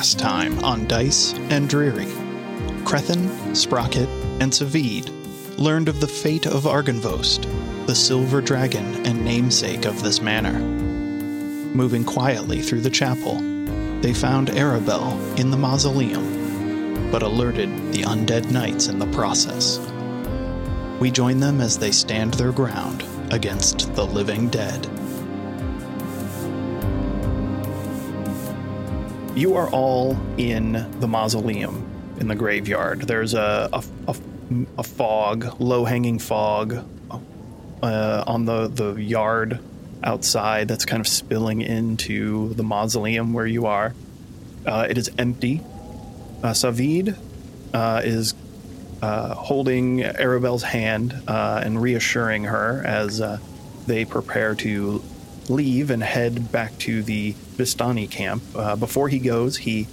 last time on Dice and Dreary, Crethin, Sprocket, and Savid learned of the fate of Argynvost, the silver dragon and namesake of this manor. Moving quietly through the chapel, they found Arabelle in the mausoleum, but alerted the undead knights in the process. We join them as they stand their ground against the living dead. You are all in the mausoleum in the graveyard. There's a, a, a, a fog, low hanging fog uh, on the, the yard outside that's kind of spilling into the mausoleum where you are. Uh, it is empty. Uh, Savid uh, is uh, holding Arabelle's hand uh, and reassuring her as uh, they prepare to leave and head back to the Vistani camp. Uh, before he goes, he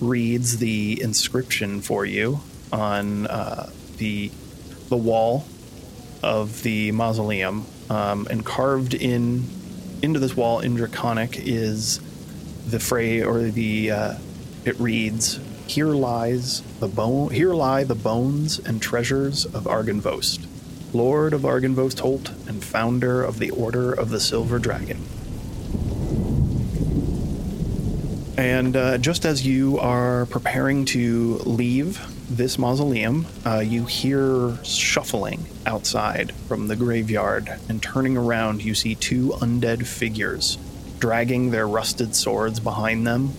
reads the inscription for you on uh, the the wall of the mausoleum, um, and carved in into this wall in Draconic is the fray or the uh, it reads here lies the bone here lie the bones and treasures of Argynvost, Lord of Argynvostholt and founder of the Order of the Silver Dragon. And uh, just as you are preparing to leave this mausoleum, uh, you hear shuffling outside from the graveyard, and turning around, you see two undead figures dragging their rusted swords behind them,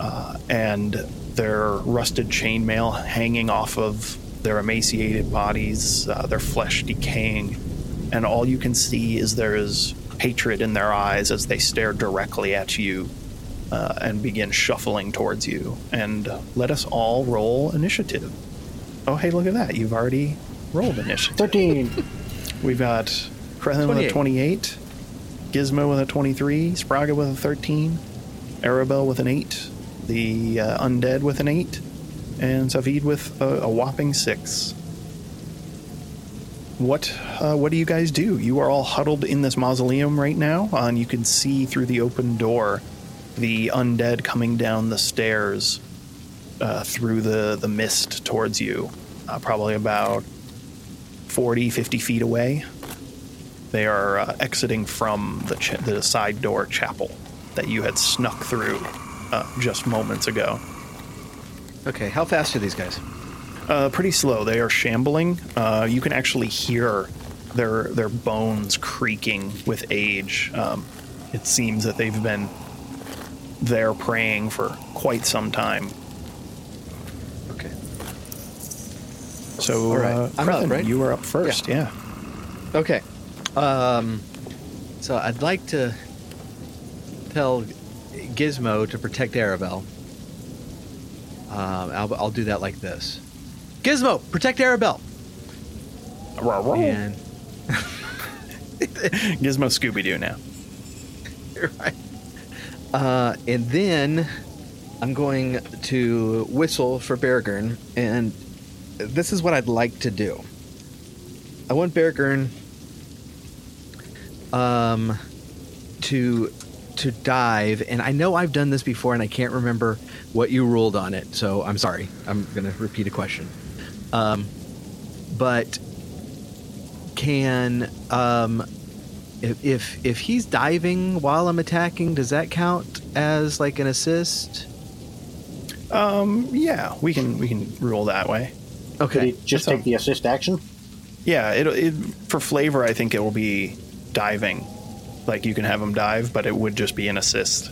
uh, and their rusted chainmail hanging off of their emaciated bodies, uh, their flesh decaying. And all you can see is there is hatred in their eyes as they stare directly at you uh, and begin shuffling towards you. And let us all roll initiative. Oh, hey, look at that. You've already rolled initiative. 13. We've got Crethin with a 28, Gizmo with a 23, Sprocket with a 13, Arabelle with an 8, the uh, Undead with an 8, and Savid with a, a whopping 6. What uh, what do you guys do? You are all huddled in this mausoleum right now, uh, and you can see through the open door the undead coming down the stairs uh, through the, the mist towards you, uh, probably about 40, 50 feet away. They are uh, exiting from the, ch- the side door chapel that you had snuck through uh, just moments ago. Okay, how fast are these guys? Uh, pretty slow. They are shambling. Uh, you can actually hear their their bones creaking with age. Um, it seems that they've been there praying for quite some time. Okay. So, All right. uh, I'm up, right? you were up first. Yeah. Okay. Um, so I'd like to tell Gizmo to protect Arabelle. Um, I'll, I'll do that like this. Gizmo, protect Arabelle. And Gizmo Scooby Doo now. You're right. Uh, and then I'm going to whistle for Beargurn, and this is what I'd like to do. I want Beargurn um, to to dive, and I know I've done this before, and I can't remember what you ruled on it, so I'm sorry. I'm going to repeat a question. Um, but can um, if, if if he's diving while I'm attacking, does that count as like an assist? Um, yeah, we can we can rule that way. Could Okay. he just That's take the assist action? Yeah, it, it for flavor, I think it will be diving. Like you can have him dive, but it would just be an assist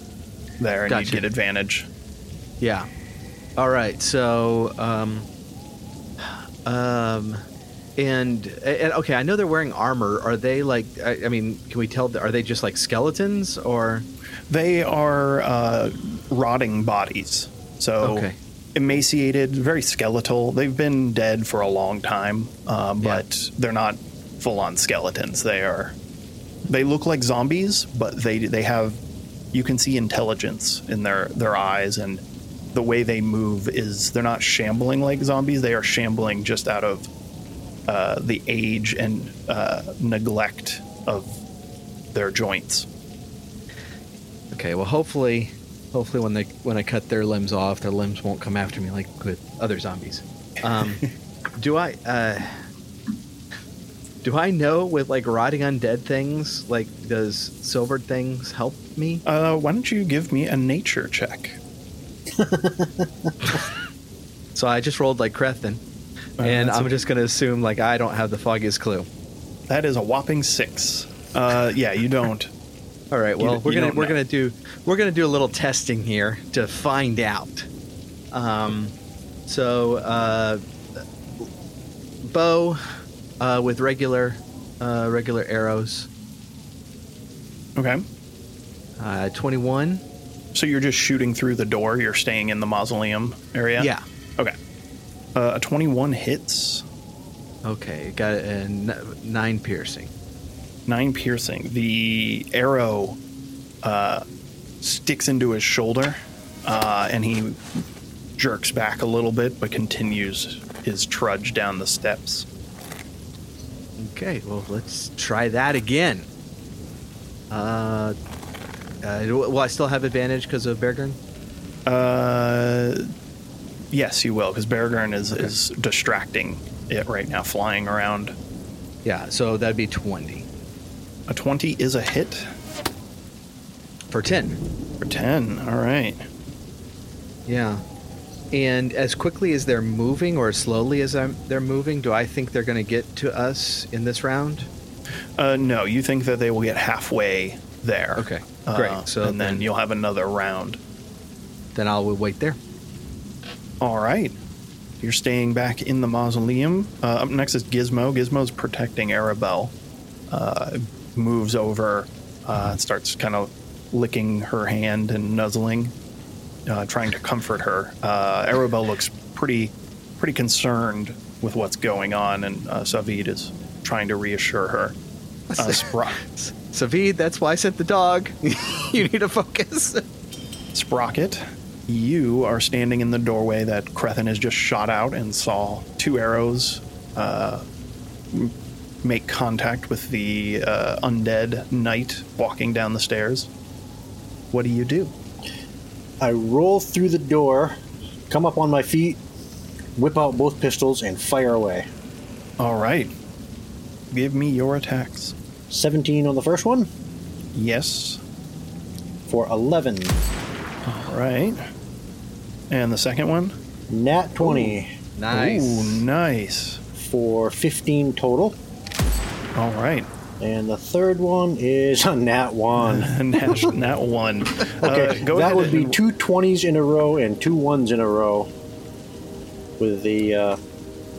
there, and Gotcha. you'd get advantage. Yeah. All right. So, um, um, and, and okay, I know they're wearing armor. Are they like? I, I mean, can we tell? Are they just like skeletons or? They are uh, rotting bodies, so Okay. emaciated, very skeletal. They've been dead for a long time, uh, Yeah. but they're not full-on skeletons. They are. They look like zombies, but they they have. You can see intelligence in their their eyes, and the way they move is they're not shambling like zombies. They are shambling just out of uh, the age and uh, neglect of their joints. Okay. Well, hopefully, Hopefully, when they when I cut their limbs off, their limbs won't come after me like with other zombies. Um, do I? Uh, do I know with like rotting undead things? Like, does silver things help me? Uh, why don't you give me a nature check? So I just rolled like Crethin, Uh, and I'm a- just gonna assume like I don't have the foggiest clue. That is a whopping six. Uh, yeah, you don't. All right. Well, d- we're you gonna we're know. gonna do we're gonna do a little testing here to find out. Um, so uh, bow uh, with regular uh, regular arrows. Okay. Uh, Twenty one. So you're just shooting through the door. You're staying in the mausoleum area. Yeah. Uh, a 21 hits, Okay. Got a n- nine piercing. nine piercing. The arrow uh, sticks into his shoulder, uh, and he jerks back a little bit, but continues his trudge down the steps. Okay. Well, let's try that again. Uh, uh, will I still have advantage because of Beargurn? Uh, yes, you will, because Beargurn is, is distracting it right now, flying around. Yeah. So that'd be twenty A 20 is a hit for ten. for 10. All right. Yeah. And as quickly as they're moving or as slowly as I'm, they're moving, do I think they're going to get to us in this round? Uh, no, you think that they will get halfway there. Okay, Uh, great. So and then, then- you'll have another round. Then I'll wait there. All right. You're staying back in the mausoleum. Uh, up next is Gizmo. Gizmo's protecting Arabelle. Uh, moves over, uh, and starts kind of licking her hand and nuzzling, uh, trying to comfort her. Uh, Arabelle looks pretty, pretty concerned with what's going on, and uh, Savid is trying to reassure her. Uh, Spro- Savid, that's why I sent the dog. you need to focus. Sprocket, you are standing in the doorway that Crethin has just shot out and saw two arrows uh, make contact with the uh, undead knight walking down the stairs. What do you do? I roll through the door, come up on my feet, whip out both pistols, and fire away. All right. Give me your attacks. 17 on the first one Yes. for 11. All right. And the second one? Nat 20 Nice. Ooh, nice. for 15 total. All right. And the third one is a nat 1. Nat, nat one. Okay, Uh, go that ahead would be and- two 20s in a row and two ones in a row with the uh,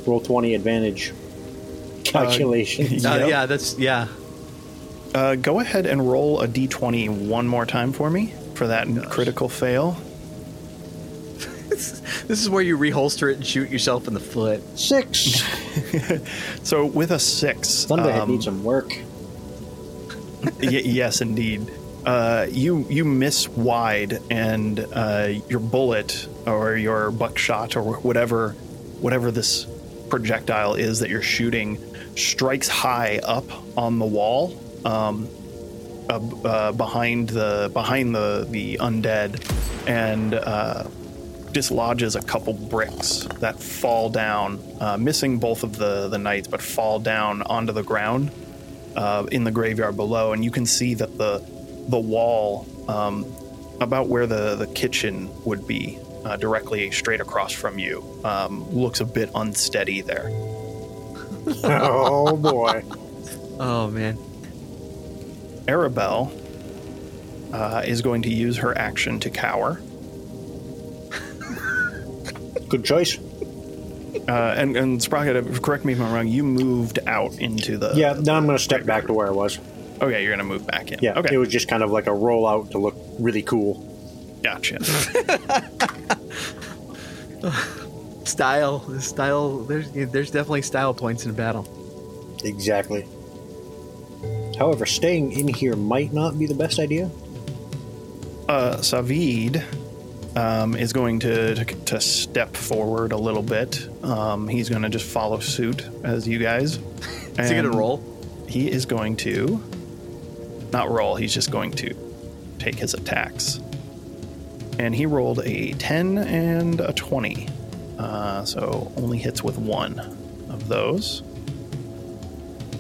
Roll20 advantage calculations. Uh, Yep. yeah, that's yeah. Uh, go ahead and roll a d20 one more time for me for that critical fail. This is where you reholster it and shoot yourself in the foot. Six. So with a six, Thunderhead um, needs some work. y- yes, indeed. Uh, you you miss wide, and uh, your bullet or your buckshot or whatever whatever this projectile is that you're shooting strikes high up on the wall, um, uh, uh, behind the behind the the undead, and uh, dislodges a couple bricks that fall down, uh, missing both of the the knights, but fall down onto the ground uh, in the graveyard below, and you can see that the the wall um, about where the the kitchen would be, uh, directly straight across from you, um, looks a bit unsteady there. oh boy. Oh man. Arabelle uh, is going to use her action to cower, Good choice. uh, and and Sprocket, correct me if I'm wrong. You moved out into the Yeah, Now I'm going to step back to where I was. Okay, you're gonna move back in. Yeah, Okay. it was just kind of like a rollout to look really cool. Gotcha. Style, style. There's there's definitely style points in battle. Exactly. However, staying in here might not be the best idea. uh, Savid um, is going to, to to step forward a little bit. Um, he's going to just follow suit as you guys. Is he gonna roll? He is going to not roll. He's just going to take his attacks. and he rolled a 10 and a 20. Uh, so only hits with one of those.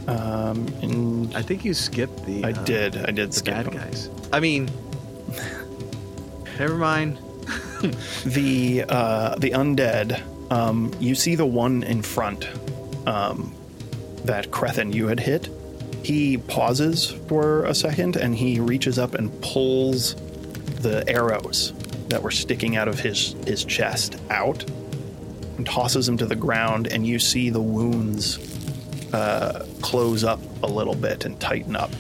Um, and I think you skipped the. I uh, did. I did The skip bad him. guys. I mean, never mind. The uh, the undead. Um, you see the one in front um, that Crethin you had hit. He pauses for a second and he reaches up and pulls the arrows that were sticking out of his his chest out and tosses them to the ground. And you see the wounds uh, close up a little bit and tighten up,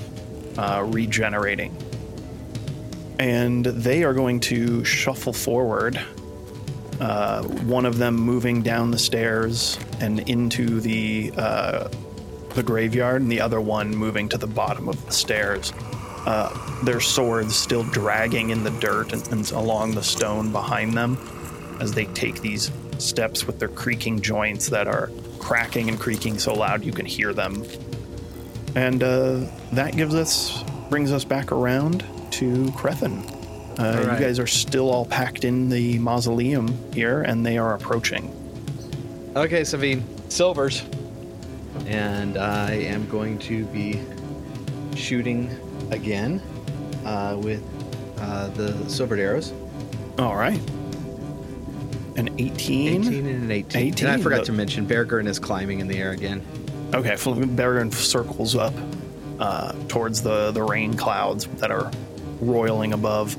uh, regenerating and they are going to shuffle forward. Uh, one of them moving down the stairs and into the uh, the graveyard, and the other one moving to the bottom of the stairs. Uh, their swords still dragging in the dirt and, and along the stone behind them as they take these steps with their creaking joints that are cracking and creaking so loud you can hear them. And uh, that gives us brings us back around to Crethin. Uh, right. You guys are still all packed in the mausoleum here, and they are approaching. Okay, Savine, silvers. And I am going to be shooting again uh, with uh, the silvered arrows. All right. An 18. 18 and an 18. 18, and I forgot but- to mention, Beargurn is climbing in the air again. Okay, Baron circles up uh, towards the, the rain clouds that are roiling above.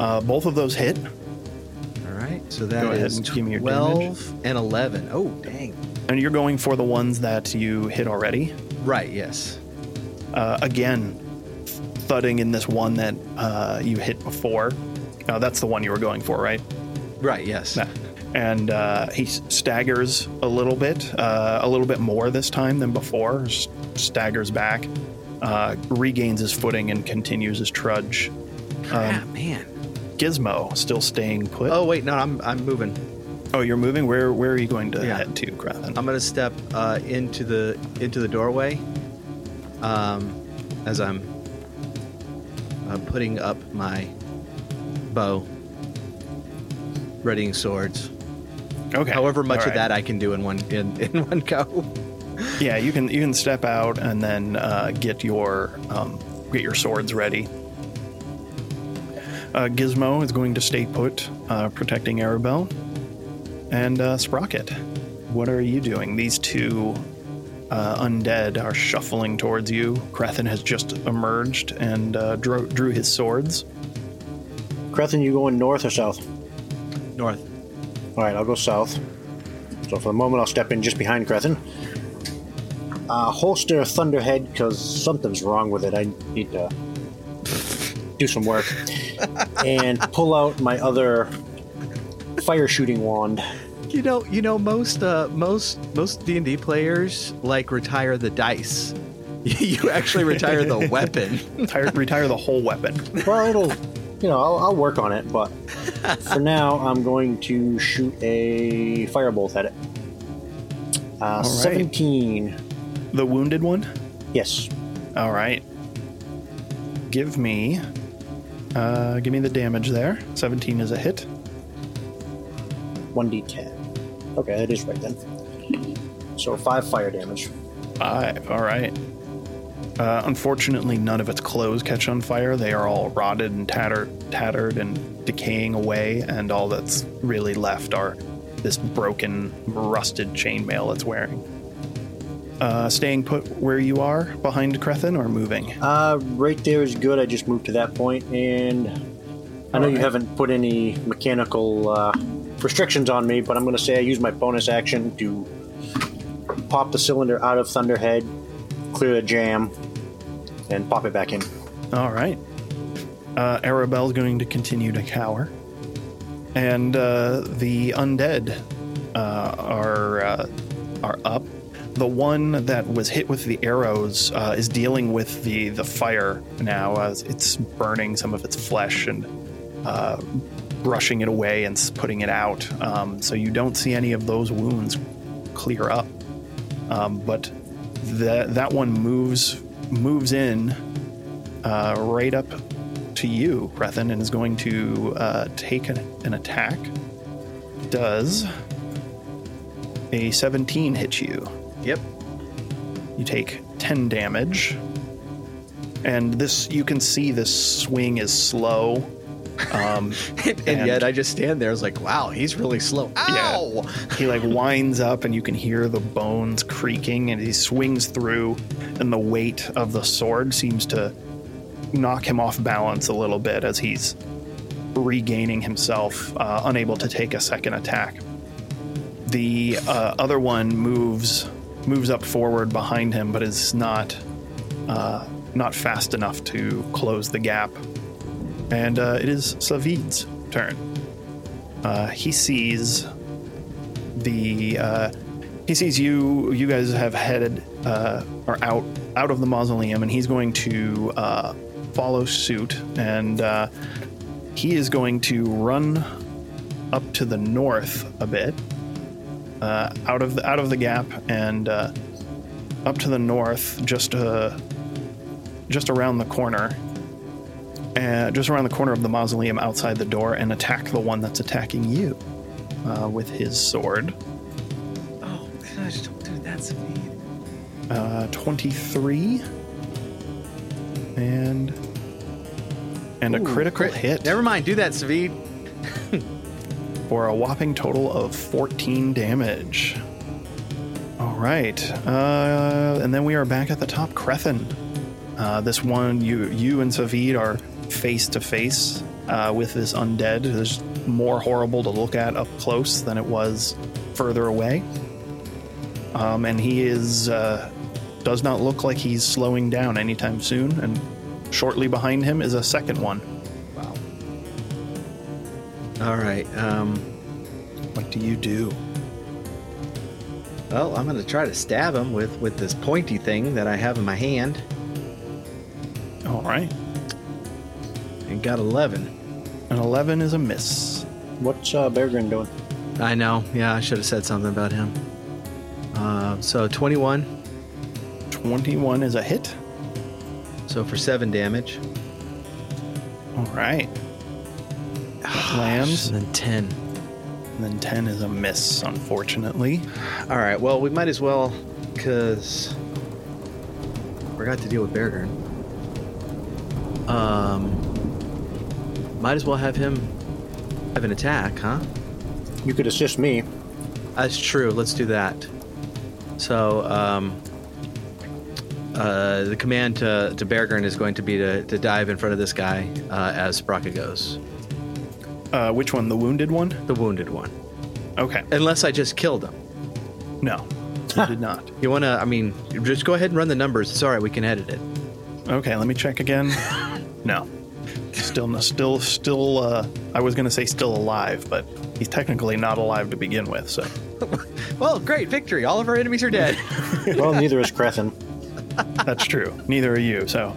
Uh, both of those hit. All right, so that Go ahead is and give me your 12 damage. and 11. Oh, dang. And you're going for the ones that you hit already. Right, yes. Uh, again, thudding in this one that uh, you hit before. Uh, that's the one you were going for, right? Right, yes. Yeah. And uh, he staggers a little bit, uh, a little bit more this time than before. staggers back, uh, regains his footing, and continues his trudge. ah, man. Gizmo still staying put. Oh, wait, no, I'm, I'm moving. Oh, you're moving. Where Where are you going to Yeah. head to, Crethin? I'm gonna step uh, into the into the doorway, um, as I'm uh, putting up my bow, readying swords. okay. However much all of that I can do in one in, in one go. Yeah, you can you can step out and then uh, get your um, get your swords ready. Uh, Gizmo is going to stay put, uh, protecting Arabelle, and uh, Sprocket. What are you doing? These two uh, undead are shuffling towards you. Crethin has just emerged and uh, drew, drew his swords. Crethin, you going north or south? North. All right, I'll go south. So for the moment, I'll step in just behind Crethin. Uh, holster Thunderhead because something's wrong with it. I need to do some work. and pull out my other fire shooting wand. You know, you know most uh, most most D and D players like retire the dice. you actually retire the weapon. Retire, retire the whole weapon. Well, it'll, you know, I'll, I'll work on it, but for now, I'm going to shoot a firebolt at it. Uh, right. 17. The wounded one. Yes. All right. Give me, uh, give me the damage there. Seventeen is a hit. 1d10. Okay, that is right then. So 5 fire damage. Five. All right. Uh, unfortunately, none of its clothes catch on fire. They are all rotted and tattered, tattered and decaying away, and all that's really left are this broken, rusted chainmail it's wearing. Uh, staying put where you are behind Crethin or moving? Uh, right there is good. I just moved to that point, and I know you haven't put any mechanical uh, restrictions on me, but I'm going to say I use my bonus action to pop the cylinder out of Thunderhead, clear the jam, and pop it back in. All right. Uh, Arabelle's going to continue to cower. And uh, the undead uh, are uh, are up. The one that was hit with the arrows uh, is dealing with the, the fire now as it's burning some of its flesh and uh, brushing it away and putting it out. Um, so you don't see any of those wounds clear up. Um, but that that one moves moves in uh, right up to you, Crethin, and is going to uh, take an, an attack. Does a 17 hit you? Yep. You take 10 damage. And this, you can see this swing is slow. Um, and, yet I just stand there. I was like, wow, he's really slow. Ow! he like winds up, and you can hear the bones creaking, and he swings through, and the weight of the sword seems to knock him off balance a little bit as he's regaining himself, uh, unable to take a second attack. The uh, other one moves moves up forward behind him, but is not uh, not fast enough to close the gap. And uh, it is Savid's turn. Uh, he sees the uh, he sees you. You guys have headed uh, are out out of the mausoleum, and he's going to uh, follow suit. And uh, he is going to run up to the north a bit, uh, out of the out of the gap, and uh, up to the north, just uh, just around the corner, and just around the corner of the mausoleum outside the door, and attack the one that's attacking you uh, with his sword. Oh gosh, don't do that, Savid. Uh, Twenty-three, and and a Ooh, critical crit- hit. Never mind, do that, Savid. for a whopping total of 14 damage. All right, uh, and then we are back at the top. Crethin, uh, this one, you you and Savid are face to face uh, with this undead. It's more horrible to look at up close than it was further away. Um, and he is uh, does not look like he's slowing down anytime soon. And shortly behind him is a second one. Wow. All right. Um, What do you do? well, I'm going to try to stab him with with this pointy thing that I have in my hand, All right, and got 11. an 11 is a miss. What's uh, Beargurn doing? I know. Yeah, I should have said something about him. Uh, so 21. 21 is a hit. So for seven damage. All right. Lands. And then 10. And then 10 is a miss, unfortunately. All right. Well, we might as well, because forgot to deal with Beargurn. Um, might as well have him have an attack, huh? You could assist me. That's true. Let's do that. So, um, uh, the command to, to Beargurn is going to be to, to dive in front of this guy uh, as Sprocket goes. Uh, which one? The wounded one? The wounded one. Okay. Unless I just killed him. No, you did not. You want to, I mean, just go ahead and run the numbers. It's all right. We can edit it. Okay, let me check again. No. Still, no- still, still, uh, I was going to say still alive, but he's technically not alive to begin with, so. Well, great. Victory. All of our enemies are dead. Well, neither is Crethin. That's true. Neither are you, so.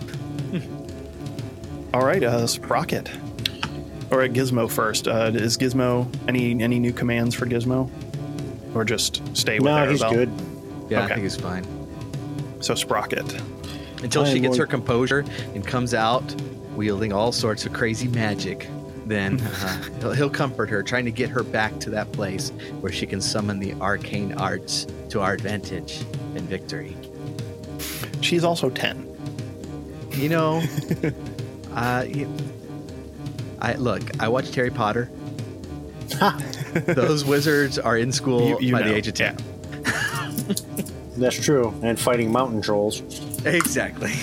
All right, uh, Sprocket. Or at Gizmo first. Uh, is Gizmo any any new commands for Gizmo, or just stay with No, he's good. yeah, I think it's fine. So Sprocket. Until I she am gets her composure and comes out wielding all sorts of crazy magic, then uh, he'll, he'll comfort her, trying to get her back to that place where she can summon the arcane arts to our advantage and victory. She's also ten. You know, uh, you, I look. I watched Harry Potter. Those wizards are in school You- you by know, the age of ten. That's true. And fighting mountain trolls. Exactly.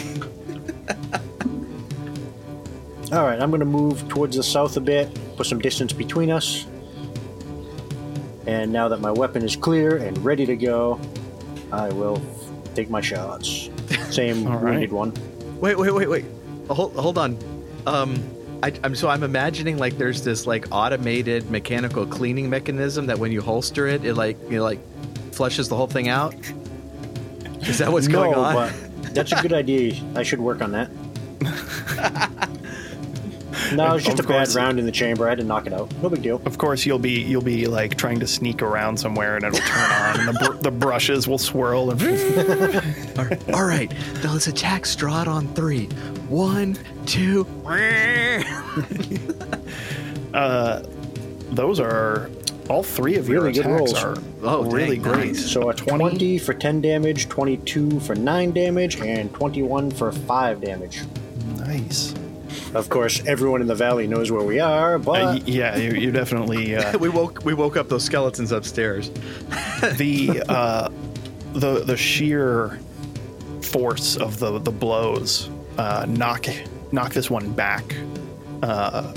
All right, I'm going to move towards the south a bit, put some distance between us. And now that my weapon is clear and ready to go, I will take my shots. Same All right. wounded one. Wait, wait, wait, wait. Hold, hold on. Um, I, I'm so I'm imagining like there's this like automated mechanical cleaning mechanism that when you holster it, it like you know, like flushes the whole thing out. Is that what's no, going on? but that's a good idea. I should work on that. No, it was just a Of bad course. round in the chamber. I had to knock it out. No big deal. Of course, you'll be you'll be like trying to sneak around somewhere, and it'll turn on, and the, br- the brushes will swirl. And All right, now let's attack Strahd on three. One, two. those are all three of your Really good attacks rolls. are Oh, really dang, great. nice. So a 20 for 10 damage, 22 for 9 damage, and 21 for 5 damage. Nice. Of course, everyone in the valley knows where we are, but Uh, yeah, you, you definitely uh, we woke we woke up those skeletons upstairs. the uh, the the sheer force of the the blows uh, knock knock this one back uh,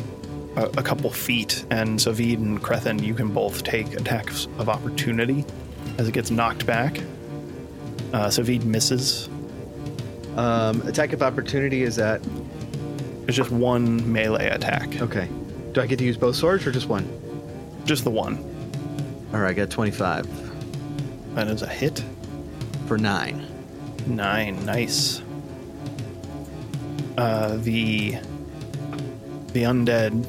a, a couple feet, and Savid and Crethin, you can both take attacks of opportunity as it gets knocked back. Uh, Savid misses. Um, attack of opportunity is that It's just one melee attack, okay? Do I get to use both swords or just one? just the one. All right, I got twenty-five That is a hit. for nine. Nine, nice. Uh, the the undead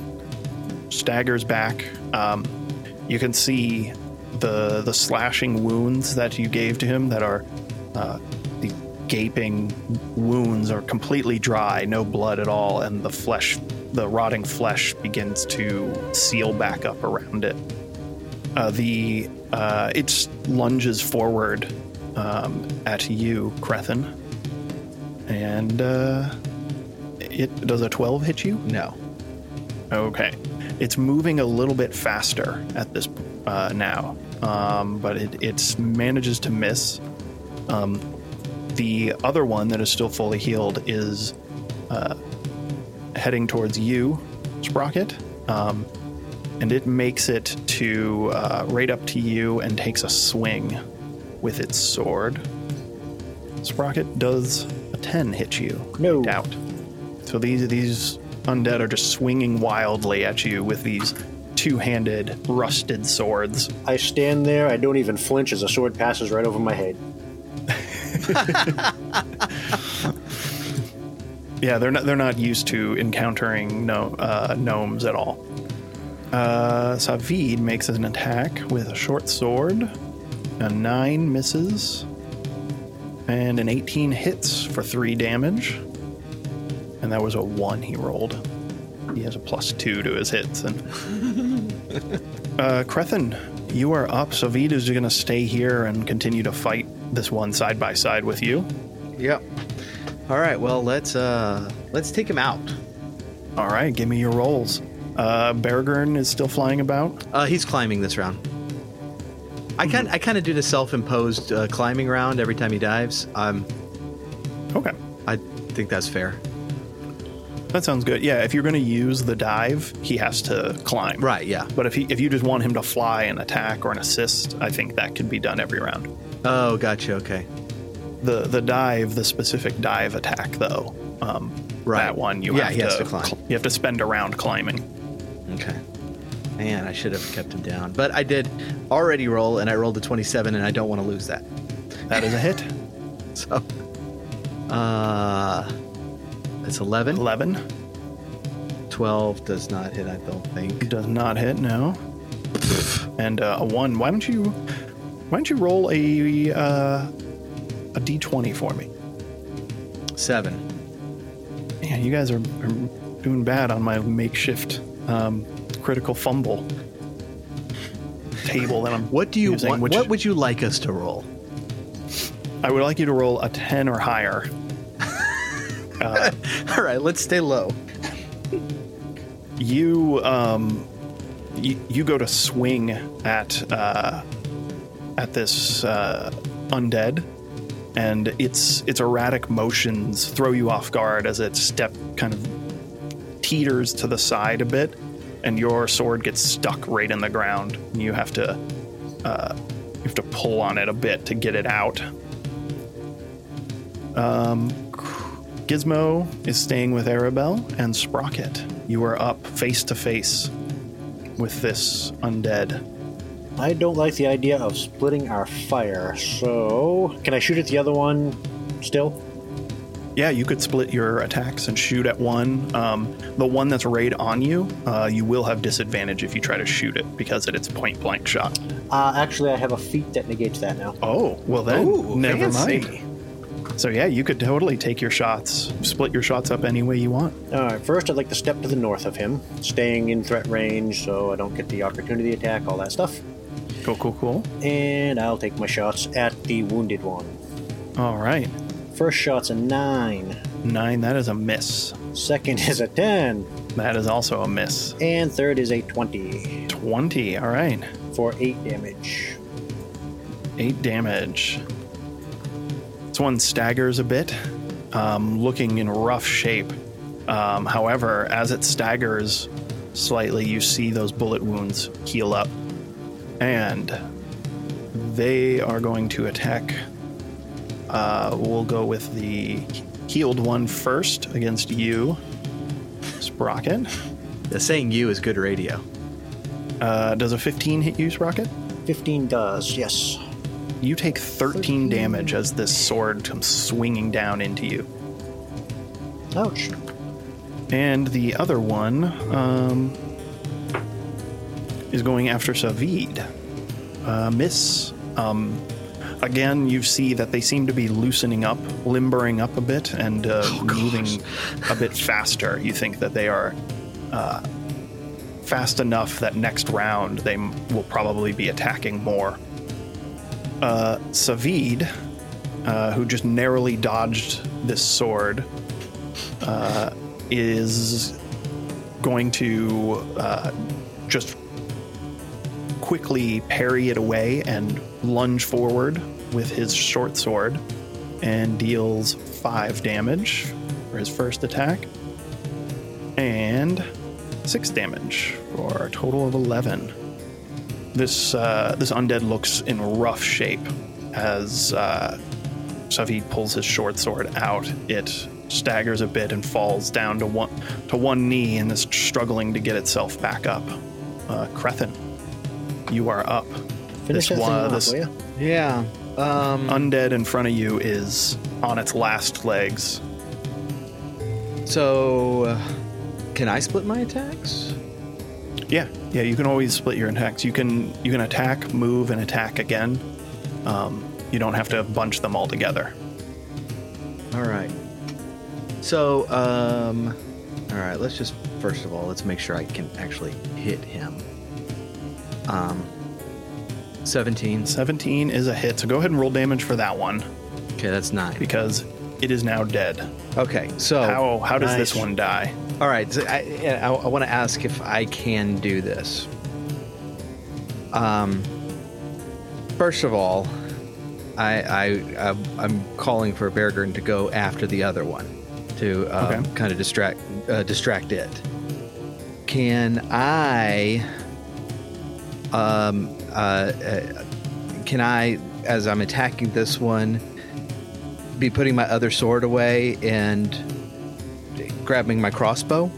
staggers back. Um, you can see the the slashing wounds that you gave to him that are uh, the gaping wounds are completely dry, no blood at all, and the flesh, the rotting flesh, begins to seal back up around it. Uh, the uh, it lunges forward um, at you, Crethin, and uh, it does a twelve hit you? No. Okay, it's moving a little bit faster at this uh, now, um, but it it manages to miss. Um, the other one that is still fully healed is uh, heading towards you, Sprocket. Um, and it makes it to uh, right up to you and takes a swing with its sword. Sprocket does a 10 hit you. No. Doubt. So these these undead are just swinging wildly at you with these two-handed rusted swords. I stand there. I don't even flinch as a sword passes right over my head. Yeah, they're not they're not used to encountering no, uh, gnomes at all. Uh, Savid makes an attack with a short sword. A nine misses, and an 18 hits for three damage. And that was a one he rolled. He has a plus two to his hits. And uh, Crethin, you are up. Savid is going to stay here and continue to fight this one side by side with you. Yep. All right. Well, let's uh let's take him out. All right, give me your rolls. Uh, Beargurn is still flying about. Uh, he's climbing this round. I kind I kind of do the self-imposed uh, climbing round every time he dives. Um, Okay, I think that's fair. That sounds good. Yeah, if you're going to use the dive, he has to climb. Right. Yeah. But if he, if you just want him to fly and attack or an assist, I think that could be done every round. Oh, gotcha. Okay. The the dive, the specific dive attack, though, um, Right. that one you Yeah, have he to, has to climb. cl- you have to spend a round climbing. Okay. Man, I should have kept him down, but I did already roll, and I rolled a twenty-seven, and I don't want to lose that. That is a hit. So, uh, it's 11. Eleven 12 does not hit, I don't think. does not hit. No. And uh, a one. Why don't you why don't you roll a uh, a d20 for me? Seven. Man, you guys are, are doing bad on my makeshift um, critical fumble table that I'm What do you using, want? which What would you like us to roll? I would like you to roll a 10 or higher. All right, let's stay low. You um you, you go to swing at uh at this uh undead and its its erratic motions throw you off guard as its step kind of teeters to the side a bit and your sword gets stuck right in the ground and you have to uh you have to pull on it a bit to get it out um Gizmo is staying with Arabelle and Sprocket. You are up face to face with this undead. I don't like the idea of splitting our fire, so can I shoot at the other one still? Yeah, you could split your attacks and shoot at one. Um, the one that's right on you, uh, you will have disadvantage if you try to shoot it because it, it's point blank shot. Uh, actually, I have a feat that negates that now. Oh, well then, Ooh, never fancy. mind. So yeah, you could totally take your shots, split your shots up any way you want. All right, first I'd like to step to the north of him, staying in threat range so I don't get the opportunity attack, all that stuff. Cool, cool, cool. And I'll take my shots at the wounded one. All right, First shot's a 9. nine. That is a miss. Second is a 10. That is also a miss. And third is a 20 Twenty. All right, for 8 damage. eight damage. This one staggers a bit, um, looking in rough shape. Um, however, as it staggers slightly, you see those bullet wounds heal up, and they are going to attack. Uh, we'll go with the healed one first against you, Sprocket. The saying "you" is good radio. Uh, does a 15 hit you, Sprocket? 15 does, yes. You take 13 damage as this sword comes swinging down into you. Ouch. And the other one um, is going after Savid. Uh, miss. Um, again, you see that they seem to be loosening up, limbering up a bit, and uh, moving a bit faster. You think that they are uh, fast enough that next round they will probably be attacking more. Uh, Savid, uh, who just narrowly dodged this sword, uh, is going to uh, just quickly parry it away and lunge forward with his short sword and deals five damage for his first attack and six damage for a total of 11 this uh, this undead looks in rough shape as uh, Savid pulls his short sword out. It staggers a bit and falls down to one to one knee and is struggling to get itself back up. Uh, Crethin, you are up. Finish this that thing off, this will ya? Yeah. Um, undead in front of you is on its last legs. so, uh, can I split my attacks? Yeah, yeah. You can always split your attacks. You can you can attack, move, and attack again. Um, you don't have to bunch them all together. All right. So, um, all right. Let's just first of all, let's make sure I can actually hit him. Um, seventeen. 17 is a hit, so go ahead and roll damage for that one Okay, that's nine. because it is now dead. Okay, so How how does this nice. one die? All right. So I, I, I want to ask if I can do this. Um, first of all, I, I I'm- I'm calling for Beargurn to go after the other one to um, Okay. kind of distract uh, distract it. Can I? Um, uh, uh, can I, as I'm attacking this one, be putting my other sword away and grabbing my crossbow?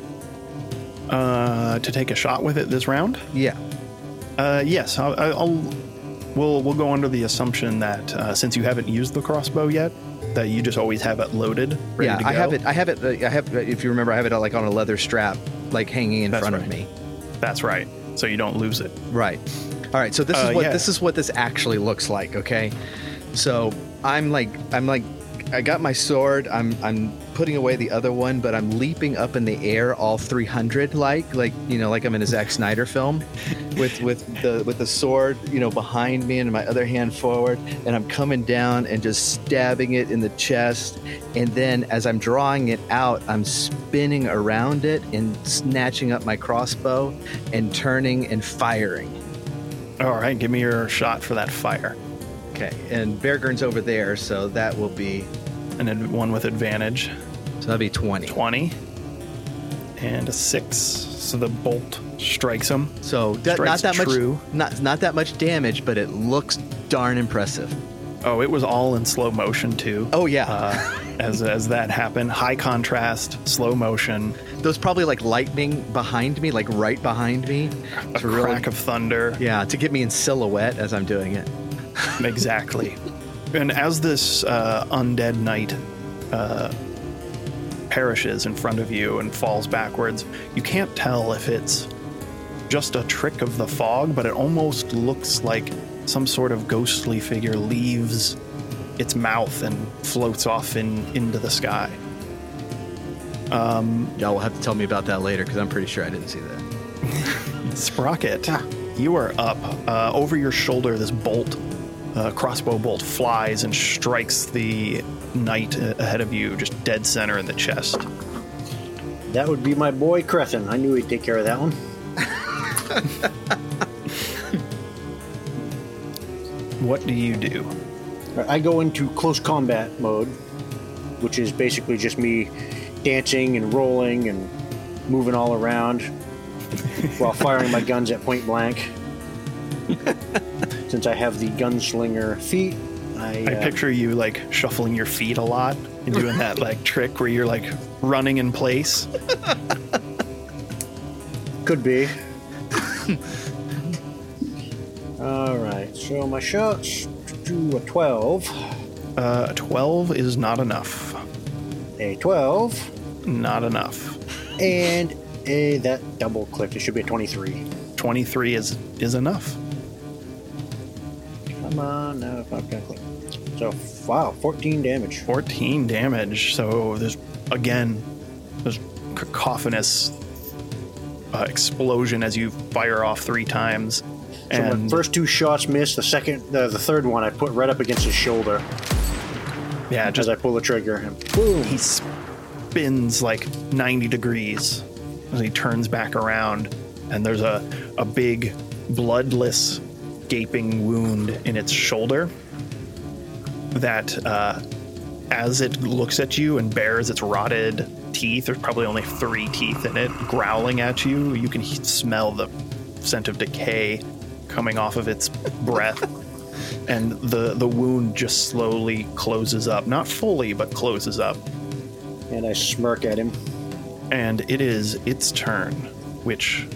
Uh, to take a shot with it this round? Yeah. Uh, yes, I'll, I'll we'll we'll go under the assumption that uh, since you haven't used the crossbow yet, that you just always have it loaded. Ready yeah, I have it. I have it. uh, I have. If you remember, I have it uh, like on a leather strap, like hanging in That's front of me. That's right. So you don't lose it. Right. All right. So this Uh, is what yeah. this is what this actually looks like. Okay. So I'm like I'm like I got my sword. I'm I'm putting away the other one, but I'm leaping up in the air, all 300 like like you know like I'm in a Zack Snyder film, with with the with the sword you know behind me and my other hand forward, and I'm coming down and just stabbing it in the chest, and then as I'm drawing it out, I'm spinning around it and snatching up my crossbow, and turning and firing. All right, give me your shot for that fire, Okay, and Beargurn's over there, so that will be and then one with advantage. so that'd be 20. 20 and a 6 so the bolt strikes him So that, not that true. much not not that much damage, but it looks darn impressive. oh it was all in slow motion too Oh yeah. uh, as, as that happened high contrast slow motion Those probably like lightning behind me, like right behind me. a to really- crack of thunder yeah, to get me in silhouette as I'm doing it. exactly and as this uh, undead knight uh, perishes in front of you and falls backwards. You can't tell if it's just a trick of the fog, but it almost looks like some sort of ghostly figure leaves its mouth and floats off in into the sky. Y'all will have to tell me about that later because I'm pretty sure I didn't see that. Sprocket, you are up. Uh, over your shoulder, this bolt, uh, crossbow bolt, flies and strikes the knight ahead of you, just dead center in the chest. That would be my boy Crethin. I knew he'd take care of that one. What do you do? I go into close combat mode, which is basically just me dancing and rolling and moving all around while firing my guns at point blank. Since I have the gunslinger feat, I, I uh, picture you like shuffling your feet a lot and doing that like trick where you're like running in place. could be. all right, so my shots do a 12, Uh, a 12 is not enough. a 12, Not enough. and a that double clicked. It should be a 23. 23 is is enough. Come on, now if I'm gonna click. So wow, 14 damage. 14 damage. So there's again there's cacophonous uh, explosion as you fire off three times. So my And first two shots missed. The second, uh, the third one, I put right up against his shoulder yeah, as I pull the trigger, and boom. he spins like 90 degrees as he turns back around and there's a, a big bloodless gaping wound in its shoulder that uh, as it looks at you and bares its rotted teeth there's probably only three teeth in it growling at you you can he- smell the scent of decay coming off of its breath and the the wound just slowly closes up not fully but closes up And I smirk at him. and it is its turn, which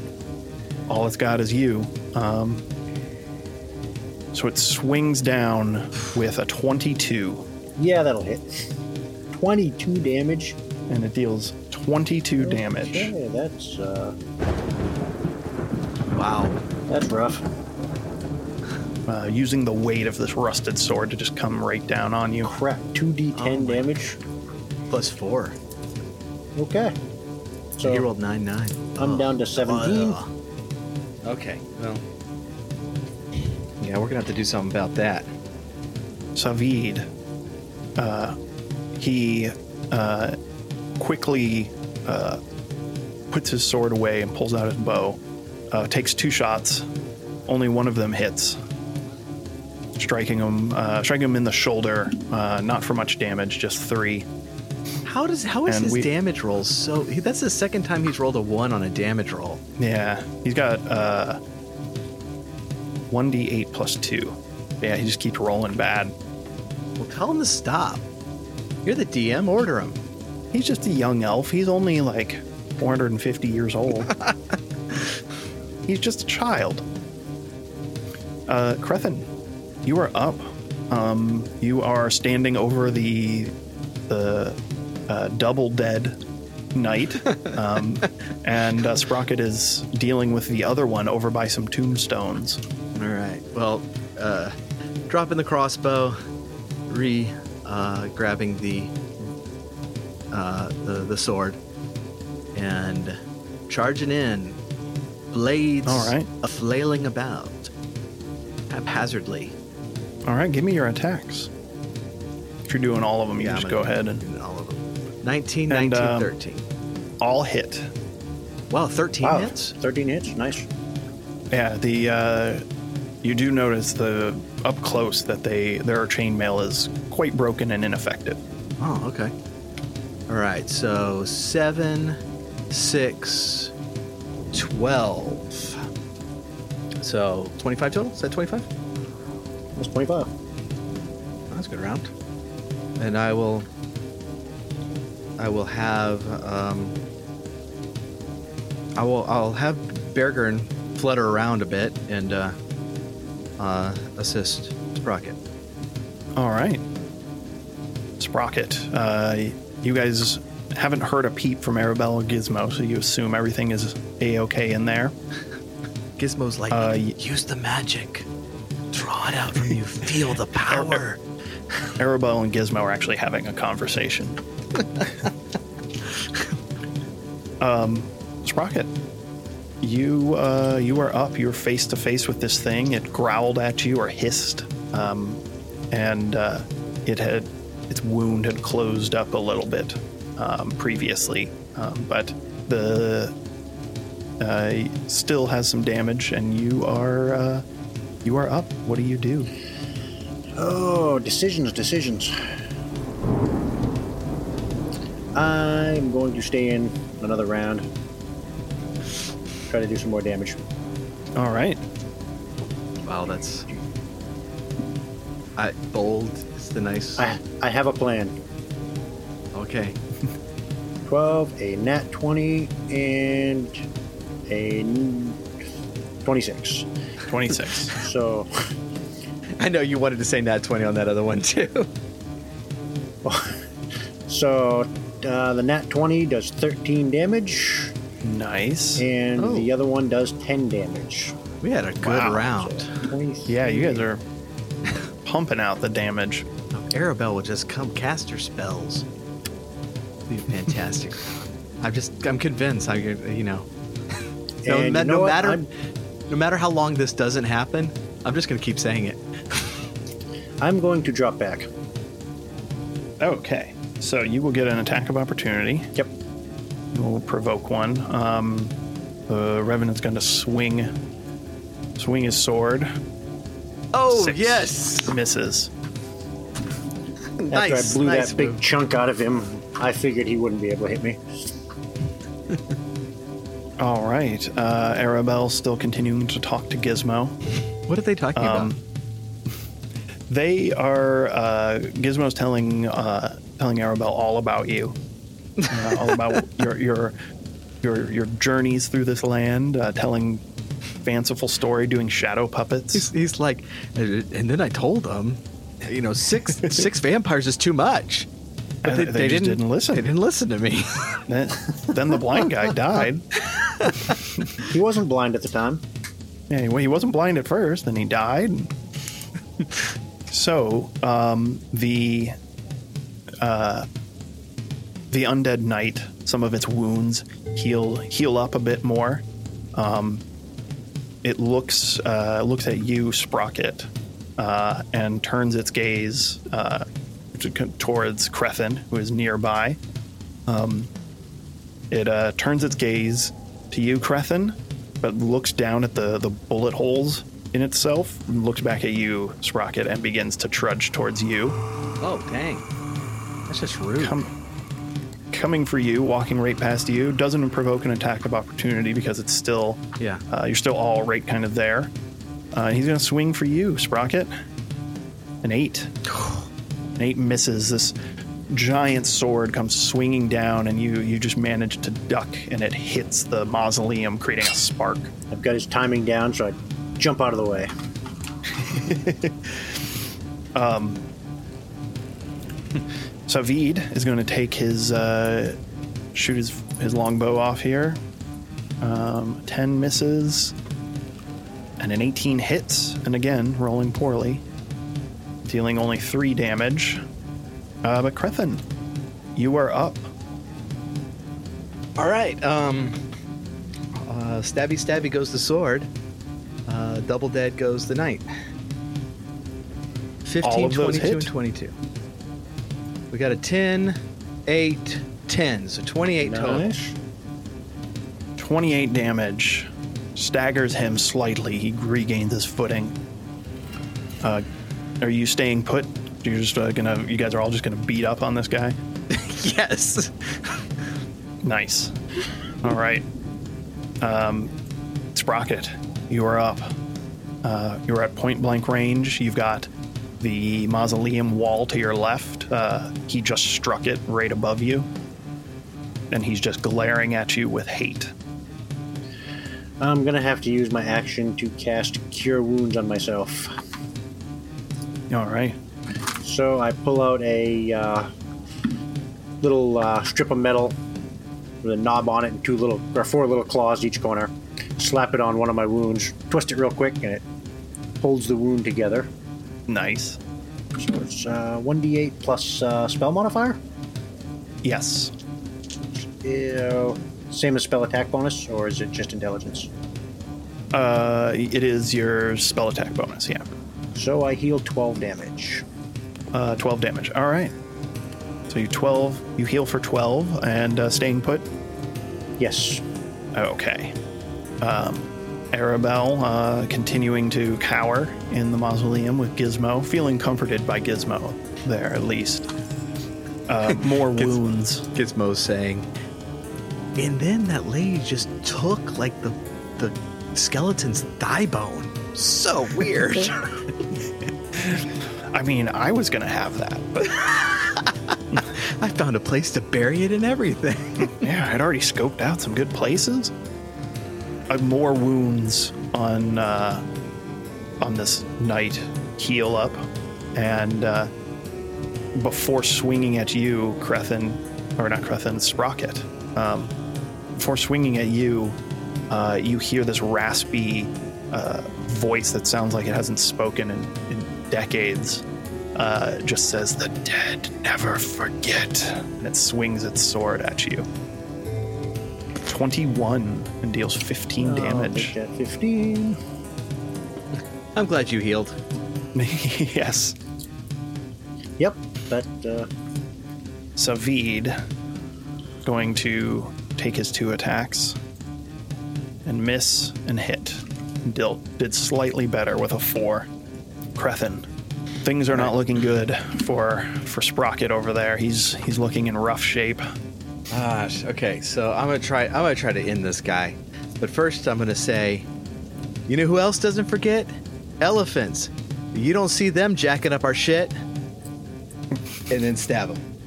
all it's got is you. Um, so it swings down with a 22, Yeah, that'll hit. 22 damage. and it deals 22 damage. Okay, that's uh, Wow. that's rough. Uh, using the weight of this rusted sword to just come right down on you. Crap, 2d10 Oh damage. Plus four. Okay. So he rolled 9 9. I'm down to 17. Ugh. Okay. Well. Yeah, we're gonna have to do something about that. Savid, uh, he uh, quickly uh, puts his sword away and pulls out his bow. Uh, takes two shots. Only one of them hits, striking him, uh, striking him in the shoulder. Uh, not for much damage, just three. How does how is And his we- damage roll so? That's the second time he's rolled a one on a damage roll. Yeah, he's got uh, one d8 plus two. Yeah, he just keeps rolling bad. Well, tell him to stop. You're the DM. Order him. He's just a young elf. He's only like 450 years old. He's just a child. Uh, Crethin, you are up. Um, you are standing over the the uh, double dead knight, um, and uh, Sprocket is dealing with the other one over by some tombstones. All right. Well, uh, dropping the crossbow, re uh, grabbing the, uh, the the sword, and charging in. Blades All right. a flailing about haphazardly. All right, give me your attacks. If you're doing all of them, you Yeah, just I'm go ahead and do all of them. 19, And, 19, um, 13. all hit. Wow, 13 Wow, hits? 13 hits. Nice. Yeah, the uh, you do notice the up close that they their chainmail is quite broken and ineffective. Oh, okay. All right, so 7, 6, 12. So 25 total? Is that 25? That's 25. That's a good round. And I will. I will have. Um, I will. I'll have Beargurn flutter around a bit and uh, uh, assist Sprocket. All right, Sprocket, uh, you guys haven't heard a peep from Arabelle or Gizmo, so you assume everything is a okay in there. Gizmo's like, Uh, use the magic. Draw it out from you. Feel the power. Arabelle and Gizmo are actually having a conversation. um, Sprocket, you uh, you are up. You're face to face with this thing. It growled at you or hissed, um, and uh, it had its wound had closed up a little bit um, previously, um, but the uh, still has some damage, and you are uh, you are up. What do you do? Oh, decisions, decisions. I'm going to stay in another round. Try to do some more damage. All right. Wow, that's. I, bold is the nice. I, I have a plan. okay. 12, a nat 20, and a 26. 26. So, I know you wanted to say nat 20 on that other one too. so uh, the nat 20 does 13 damage, nice. and Oh. the other one does 10 damage. We had a good Wow. round. 23. Yeah, you guys are pumping out the damage. Arabelle would just come cast her spells. Be fantastic. I'm just, I'm convinced. I, you know, no, ma- you know no what? matter, I'm- no matter how long this doesn't happen, I'm just gonna keep saying it. I'm going to drop back. Okay. So you will get an attack of opportunity. Yep. You will provoke one. Um, the Revenant's going to swing, swing his sword. Oh Six. yes, Misses. nice. After I blew nice that big move. chunk out of him, I figured he wouldn't be able to hit me. All right. Uh, Arabelle still continuing to talk to Gizmo. What are they talking Um, about? They are. Uh, Gizmo's telling uh, telling Arabelle all about you, uh, all about your your your your journeys through this land. Uh, telling fanciful story, doing shadow puppets. He's, he's like, and then I told them, you know, six six vampires is too much. But And they just didn't listen. They didn't listen to me. then, then the blind guy died. He wasn't blind at the time. Yeah, well, he wasn't blind at first, then he died. so, um, the uh, the undead knight, some of its wounds heal heal up a bit more. Um, it looks uh, looks at you, Sprocket, uh, and turns its gaze uh, to- towards Crethin, who is nearby. Um, it uh, turns its gaze to you, Crethin, but looks down at the, the bullet holes in itself, and looks back at you, Sprocket, and begins to trudge towards you. oh dang, that's just rude. Come, coming for you, walking right past you, doesn't provoke an attack of opportunity because it's still, Yeah. uh, you're still all right kind of there. Uh, he's going to swing for you, Sprocket. An eight. An eight misses. This giant sword comes swinging down, and you you just manage to duck, and it hits the mausoleum, creating a spark. I've got his timing down, so I jump out of the way. Savid is going to take his uh, shoot his his longbow off here. Um, Ten misses, and an 18 hits, and again rolling poorly, dealing only three damage. Uh, but Crethin, you are up. All right. Um, uh, stabby stabby goes the sword. Uh, double dead goes the knight. 15, All of those 22, hit. and 22. We got a 10, 8, 10. So 28 total. 28 damage, staggers him slightly. He regains his footing. Uh, are you staying put? You're just uh, gonna. You guys are all just gonna beat up on this guy. yes. Nice. All right. Um, Sprocket, you are up. Uh, you're at point blank range. You've got the mausoleum wall to your left. Uh, he just struck it right above you. And he's just glaring at you with hate. I'm gonna have to use my action to cast Cure Wounds on myself. All right. So I pull out a uh, little uh, strip of metal with a knob on it and two little or four little claws each corner. Slap it on one of my wounds, twist it real quick, and it holds the wound together. Nice. So it's uh, 1d8 plus uh, spell modifier. Yes. Ew. Same as spell attack bonus, or is it just intelligence? Uh, it is your spell attack bonus. Yeah. So I heal 12 damage. Uh, 12 damage. All right. So you 12. You heal for 12 and uh, staying put. Yes. Okay. Um, Arabelle uh, continuing to cower in the mausoleum with Gizmo, feeling comforted by Gizmo there at least. Uh, more wounds. Gizmo saying. And then that lady just took like the the skeleton's thigh bone. So weird. I mean, I was gonna have that, but I found a place to bury it and everything. yeah, I'd already scoped out some good places. Uh, more wounds on uh, on this knight heal up, and uh, before swinging at you, Crethin, or not Crethin, Sprocket. Um, before swinging at you, uh, you hear this raspy uh, voice that sounds like it hasn't spoken in, in decades. Uh, just says, "The dead never forget," and it swings its sword at you. Twenty-one and deals fifteen I'll damage. take 15. I'm glad you healed. yes. Yep, but. uh, Savid going to take his two attacks and miss and hit. Dil did slightly better with a four. Crethin, things are not looking good for for Sprocket over there. He's he's looking in rough shape. Gosh. Okay, so I'm gonna try. I'm gonna try to end this guy, but first I'm gonna say, you know who else doesn't forget? Elephants. You don't see them jacking up our shit, and then stab them.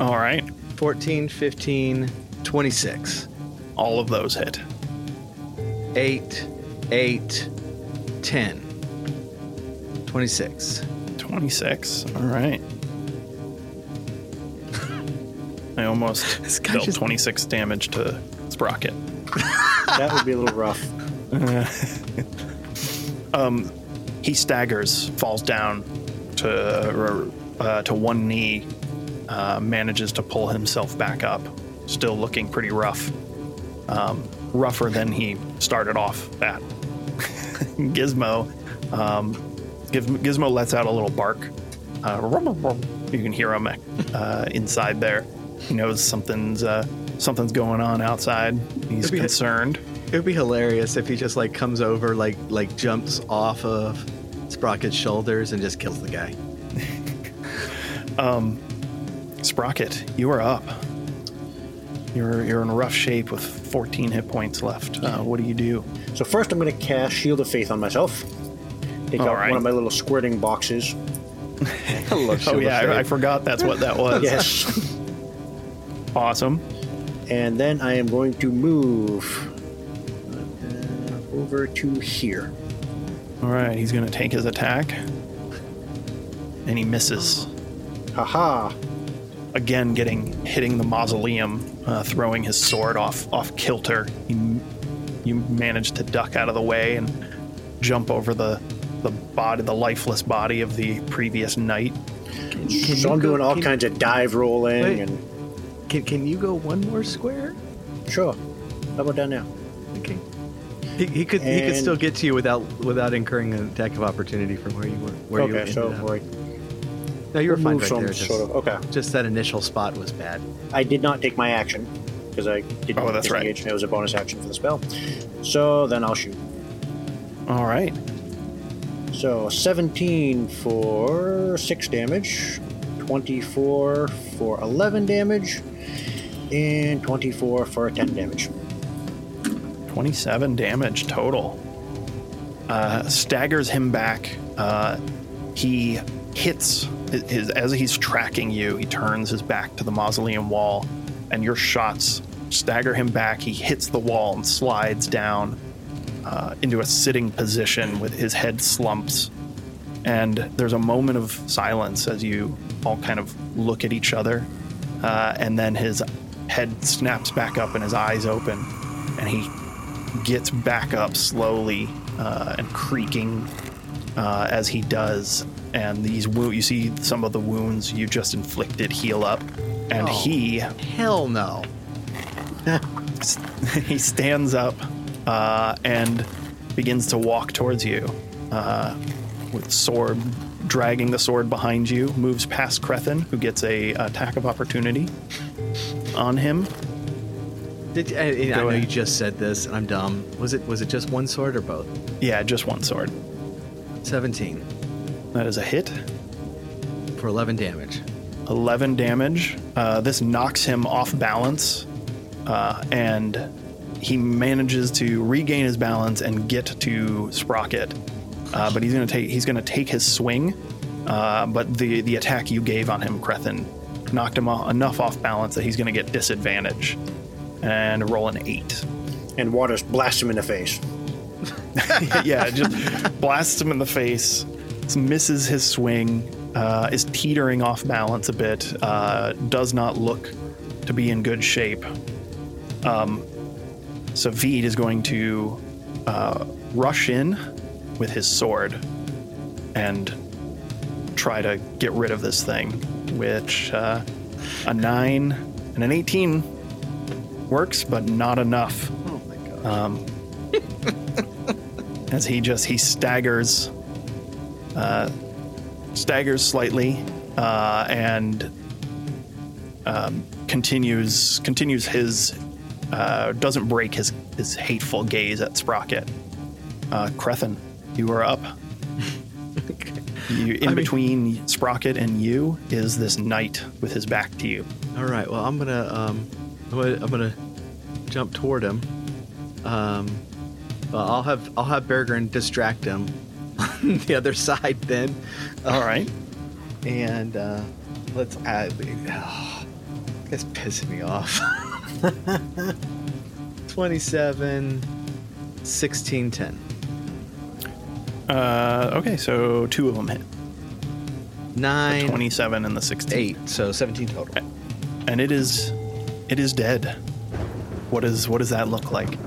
All right, 14, 15, 26. all of those hit. 8, 8, 10, 26. 26. All right. I almost dealt just- 26 damage to Sprocket. that would be a little rough. he staggers, falls down to uh, to one knee, uh, manages to pull himself back up, still looking pretty rough, um, rougher than he started off at. Gizmo, um, Giz- Gizmo lets out a little bark. Uh, you can hear him uh, inside there. He knows something's uh, something's going on outside. He's It'd be- concerned. It would be hilarious if he just like comes over, like like jumps off of Sprocket's shoulders and just kills the guy. um, Sprocket, you are up. You're you're in rough shape with 14 hit points left. Uh, what do you do? So first, I'm going to cast Shield of Faith on myself. Take All out right. one of my little squirting boxes. I love Oh yeah, I, I forgot that's what that was. Yes. Awesome. and then I am going to move uh, over to here. All right, he's gonna take his attack, and he misses Haha. again, getting hitting the mausoleum, uh, throwing his sword off off kilter. You, you manage to duck out of the way and jump over the the body, the lifeless body of the previous knight. Can, so I'm doing all kinds of dive rolling Wait. and Can, can you go one more square? sure. How about down now? Okay. He, he could he could still get to you without without incurring an attack of opportunity from where you were. Where okay, ended so up. right, no, you were fine right there. Just, sort of. Okay, just that initial spot was bad. I did not take my action because I didn't Oh, that's right. disengage. It was a bonus action for the spell. So then I'll shoot. All right. So 17 for 6 damage, 24 for 11 damage, and 24 for 10 damage. 27 damage total. Uh, staggers him back. Uh, he hits his as he's tracking you. He turns his back to the mausoleum wall, and your shots stagger him back. He hits the wall and slides down uh, into a sitting position with his head slumps. And there's a moment of silence as you all kind of look at each other. uh, and then his head snaps back up and his eyes open, and he gets back up slowly uh, and creaking uh, as he does. And these wo- you see some of the wounds you just inflicted heal up, and Oh. he Hell no. he stands up uh, and begins to walk towards you uh, with sword dragging the sword behind you moves past Crethin who gets a attack of opportunity on him Did I, I know ahead. you just said this, and I'm dumb. Was it was it just one sword or both? yeah just one sword Seventeen that is a hit for eleven damage. 11 damage uh, this knocks him off balance uh, and he manages to regain his balance and get to Sprocket. Uh, but he's gonna take he's gonna take his swing. Uh, but the the attack you gave on him, Crethin, knocked him enough off balance that he's gonna get disadvantage and roll an eight. And Waters blasts him in the face. yeah, just blasts him in the face, misses his swing, uh, is teetering off balance a bit, uh, does not look to be in good shape. Um, so Veed is going to uh, rush in with his sword and try to get rid of this thing, which uh, a 9 and an 18 works, but not enough Oh my god. um, as he just he staggers uh, staggers slightly uh, and um, continues continues his uh, doesn't break his his hateful gaze at Sprocket. Uh, Crethin, you are up. You, in I mean- between Sprocket and you is this knight with his back to you. All right. Well, I'm gonna um, I'm gonna, I'm gonna jump toward him. Um, well, I'll have I'll have Beargurn distract him on the other side then, All right. and uh, let's add. Oh, that's pissing me off. 27, 16, 10. Uh, okay, so two of them hit. The 9, 27 and the 16. 8, so 17 total. and it is it is dead what is what does that look like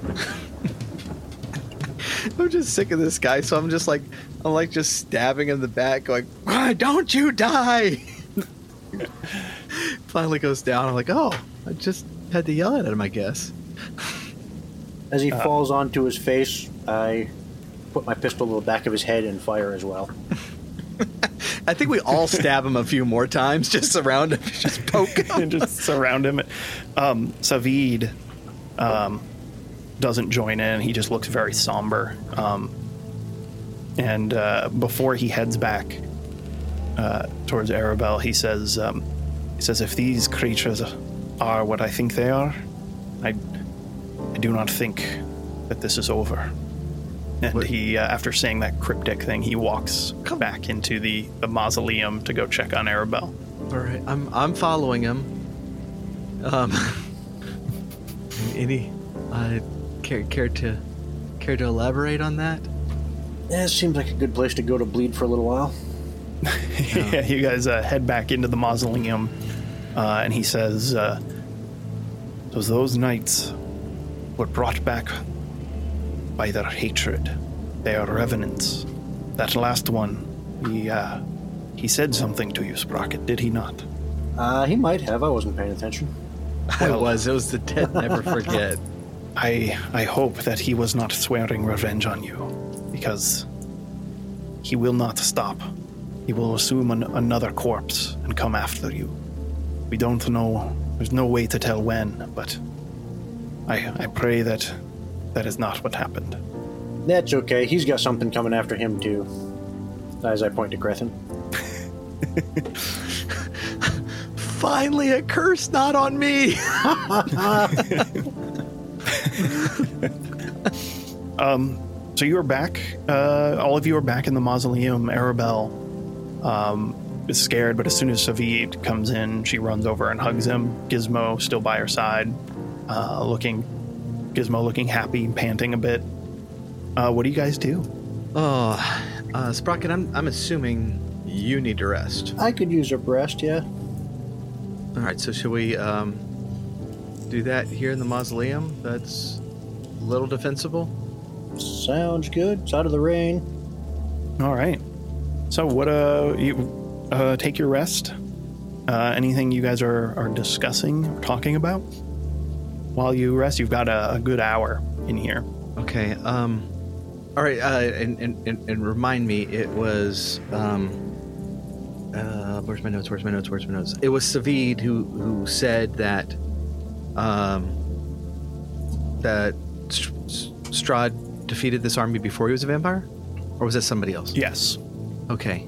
I'm just sick of this guy, so I'm just like, I'm like just stabbing him in the back, going, "Why "Don't you die!" Finally goes down. I'm like, "Oh, I just had to yell at him, I guess." As he Uh, falls onto his face, I put my pistol to the back of his head and fire as well. I think we all stab him a few more times, just around him, just poke him. and just surround him um savid um doesn't join in he just looks very somber um and uh, before he heads back uh, towards Arabelle, he says, um, "He says if these creatures are what I think they are, I, I do not think that this is over." And What- he, uh, after saying that cryptic thing, he walks Come- back into the, the mausoleum to go check on Arabelle. All right, I'm I'm following him. Um, any uh, care care to care to elaborate on that? Yeah, it seems like a good place to go to bleed for a little while. yeah, you guys uh, head back into the mausoleum, uh, and he says, uh, "So those knights were brought back by their hatred. They are revenants. That last one, he uh, he said something to you, Sprocket, did he not? Uh, he might have. I wasn't paying attention. I was. It was the dead never forget. I I hope that he was not swearing revenge on you, because he will not stop. He will assume an, another corpse and come after you. We don't know. There's no way to tell when, but I I pray that that is not what happened. That's okay. He's got something coming after him too. As I point to Crethin. Finally, a curse not on me. um, So you are back. Uh, all of you are back in the mausoleum. Arabelle um, is scared, but as soon as Savid comes in, she runs over and hugs him. Gizmo still by her side, uh, looking. Gizmo looking happy, panting a bit. Uh, what do you guys do? Oh, uh, Sprocket, I'm I'm assuming you need to rest. I could use a rest, yeah. All right, so should we um, do that here in the mausoleum? That's a little defensible. Sounds good. It's out of the rain. All right. So what? Uh, you uh, take your rest. Uh, anything you guys are are discussing or talking about while you rest? You've got a, a good hour in here. Okay. Um, all right. Uh, and, and, and, and remind me, it was. Um, uh, where's my notes? Where's my notes? Where's my notes? It was Savid who who said that. Um, that St- Strahd defeated this army before he was a vampire, or was that somebody else? Yes. Okay.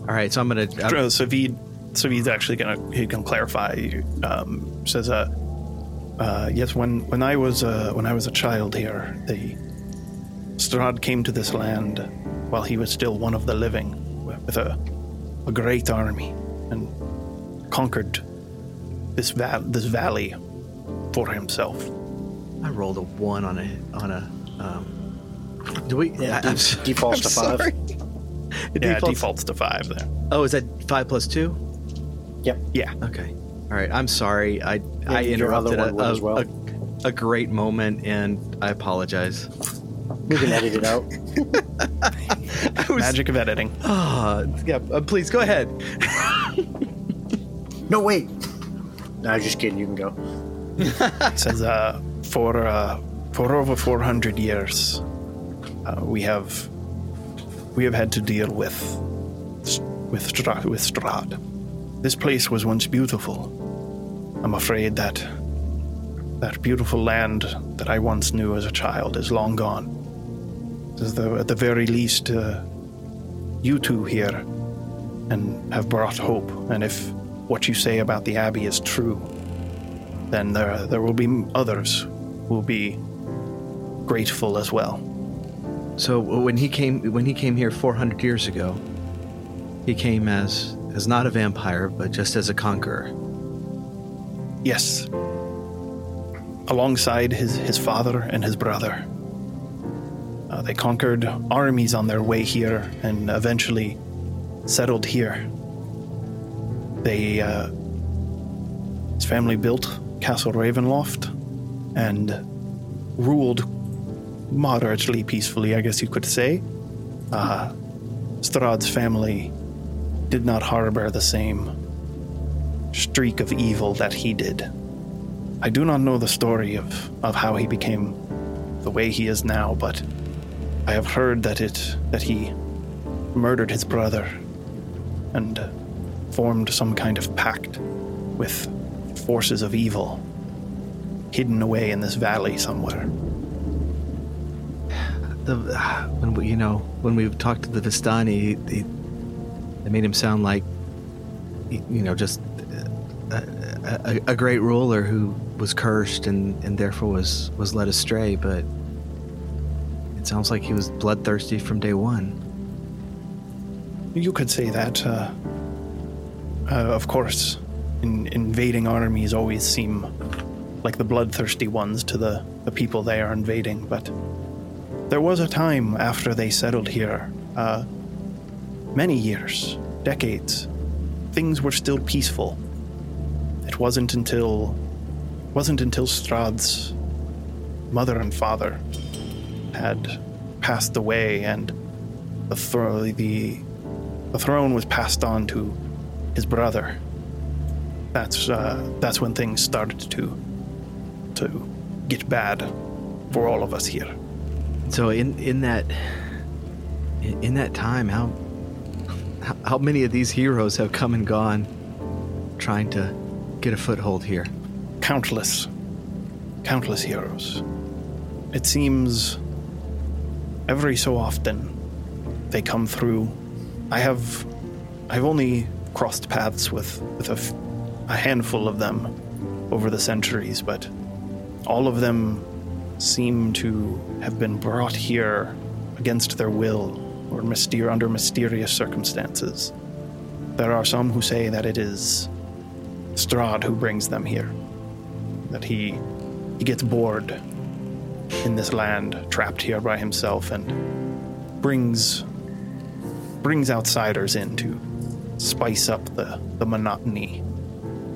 All right. So I'm gonna. I'm- Savid, Savid's actually gonna he can clarify. Um, says, uh, uh, yes, when when I was uh, when I was a child here, the Strahd came to this land while he was still one of the living, with a a great army, and conquered this val- this valley for himself. I rolled a one on a on a. Um, do we? Yeah, I- I'm de- defaults I'm to five. sorry. It Yeah, defaults- defaults to five there. Oh, is that five plus two? Yep. Yeah. Okay. All right. I'm sorry. I I interrupted a, a, as well. a, a great moment, and I apologize. We can edit it out. Was, Magic of editing. Ah, yeah. Uh, please go ahead. No, wait. No, I was just kidding. You can go. It says uh, for uh, for over 400 years, uh, we have we have had to deal with with Stra- with Strahd. This place was once beautiful. I'm afraid that that beautiful land that I once knew as a child is long gone. Though, at the very least, uh, you two here and have brought hope. And if what you say about the Abbey is true, then there there will be others who will be grateful as well. So when he came when he came here 400 years ago, he came as as not a vampire, but just as a conqueror. Yes. Alongside his, his father and his brother. Uh, they conquered armies on their way here and eventually settled here. They, uh, his family built Castle Ravenloft and ruled moderately peacefully, I guess you could say. Uh, Strahd's family did not harbor the same streak of evil that he did. I do not know the story of, of how he became the way he is now, but I have heard that it that he murdered his brother and formed some kind of pact with forces of evil hidden away in this valley somewhere. The when we, you know when we talked to the Vistani, they made him sound like you know just a, a, great ruler who was cursed and, and therefore was was led astray. But it sounds like he was bloodthirsty from day one. You could say that. Uh, uh, of course, in, invading armies always seem like the bloodthirsty ones to the, the people they are invading, but there was a time after they settled here, uh, many years, decades, things were still peaceful. It wasn't until wasn't until Strahd's mother and father had passed away and the, the the throne was passed on to his brother. That's uh, that's when things started to to get bad for all of us here. So in in that in, that time, how- how many of these heroes have come and gone, trying to get a foothold here? Countless, countless heroes. It seems every so often they come through. I have I've only crossed paths with with a, f- a handful of them over the centuries, but all of them seem to have been brought here against their will or myster- under mysterious circumstances. There are some who say that it is Strahd who brings them here. That he he gets bored in this land, trapped here by himself, and brings brings outsiders in to spice up the, the monotony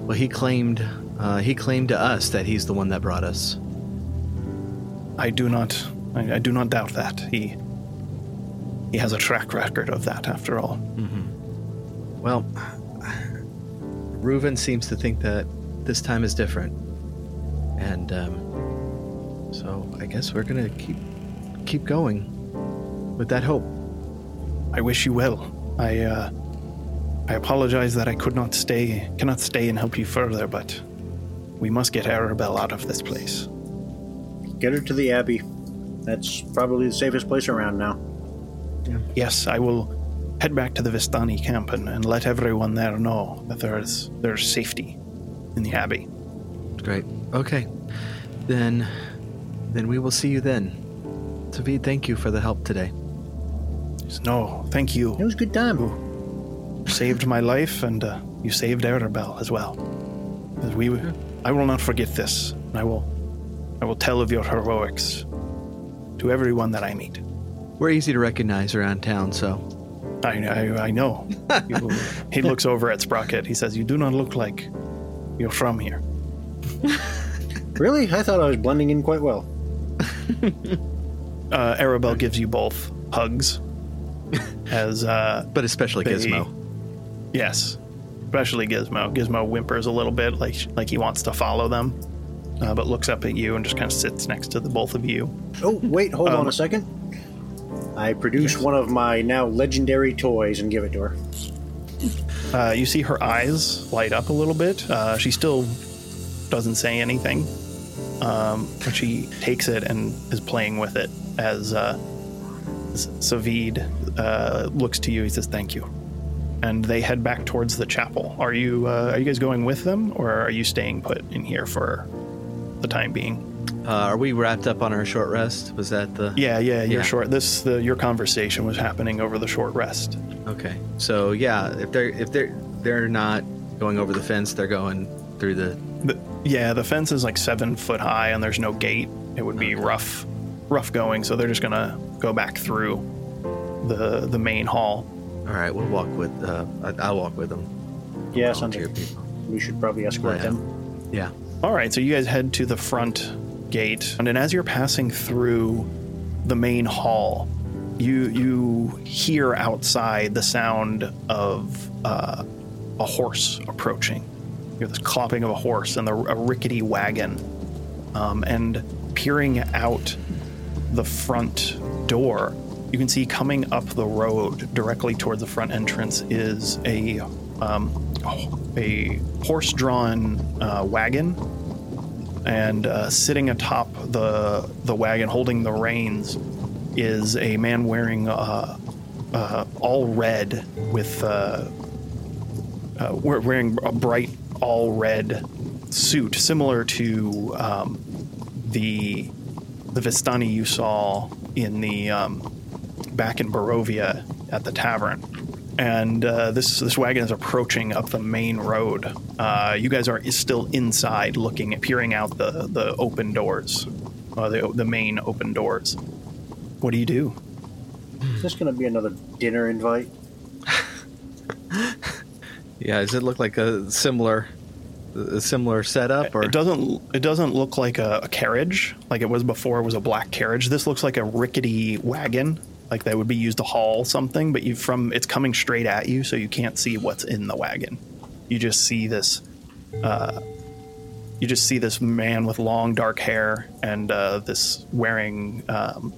Well, he claimed uh, he claimed to us that he's the one that brought us. I do not. I, I do not doubt that he. He has a track record of that, after all. Mm-hmm. Well, Reuven seems to think that this time is different, and um, so I guess we're gonna keep keep going with that hope. I wish you well. I. Uh, I apologize that I could not stay, cannot stay and help you further, but we must get Arabelle out of this place. Get her to the Abbey. That's probably the safest place around now. Yes, I will head back to the Vistani camp and, and let everyone there know that there is there's safety in the abbey. Great. Okay, then then we will see you then. Savid, thank you for the help today. No, thank you. It was a good time. You saved my life, and uh, you saved Arabelle as well. As we, I will not forget this. and I will, I will tell of your heroics to everyone that I meet. We're easy to recognize around town, so I, I, I know. You- he looks over at Sprocket. He says, "You do not look like you're from here." Really? I thought I was blending in quite well. Uh, Arabelle gives you both hugs. As uh, but especially They- Gizmo. Yes, especially Gizmo. Gizmo whimpers a little bit, like like he wants to follow them, uh, but looks up at you and just kind of sits next to the both of you. Oh, wait, hold on Um, a second. I produce one of my now legendary toys and give it to her. Uh, you see her eyes light up a little bit. Uh, she still doesn't say anything, um, but she takes it and is playing with it as uh, Savid uh, looks to you. He says, "Thank you," and they head back towards the chapel. Are you uh, are you guys going with them, or are you staying put in here for the time being? Uh, are we wrapped up on our short rest? Was that the? Yeah, yeah. Your Yeah. short. This the your conversation was happening over the short rest. Okay. So yeah, if they're if they're they're not going over the fence, they're going through the. The, yeah, the fence is like seven foot high, and there's no gate. It would be rough, rough going. So they're just gonna go back through the the main hall. All right, we'll walk with. Uh, I- I'll walk with them. Yeah, sounds Volunteer like people. we should probably escort Yeah. them. Yeah. All right, so you guys head to the front gate, and as you're passing through the main hall, you you hear outside the sound of uh, a horse approaching. You hear this clopping of a horse and the, a rickety wagon, um, and peering out the front door, you can see coming up the road directly toward the front entrance is a um, a horse-drawn uh, wagon and uh, sitting atop the the wagon, holding the reins, is a man wearing uh, uh, all red with uh, uh, wearing a bright all red suit, similar to um, the the Vistani you saw in the um, back in Barovia at the tavern. And uh, this this wagon is approaching up the main road. Uh, you guys are still inside, looking, peering out the the open doors, uh, the the main open doors. What do you do? Is this going to be another dinner invite? Yeah. Does it look like a similar, a similar setup, or It doesn't it doesn't look like a, a carriage like it was before. It was a black carriage. This looks like a rickety wagon, like that would be used to haul something. But you from it's coming straight at you, so you can't see what's in the wagon. You just see this. Uh, you just see this man with long dark hair and uh, this wearing um,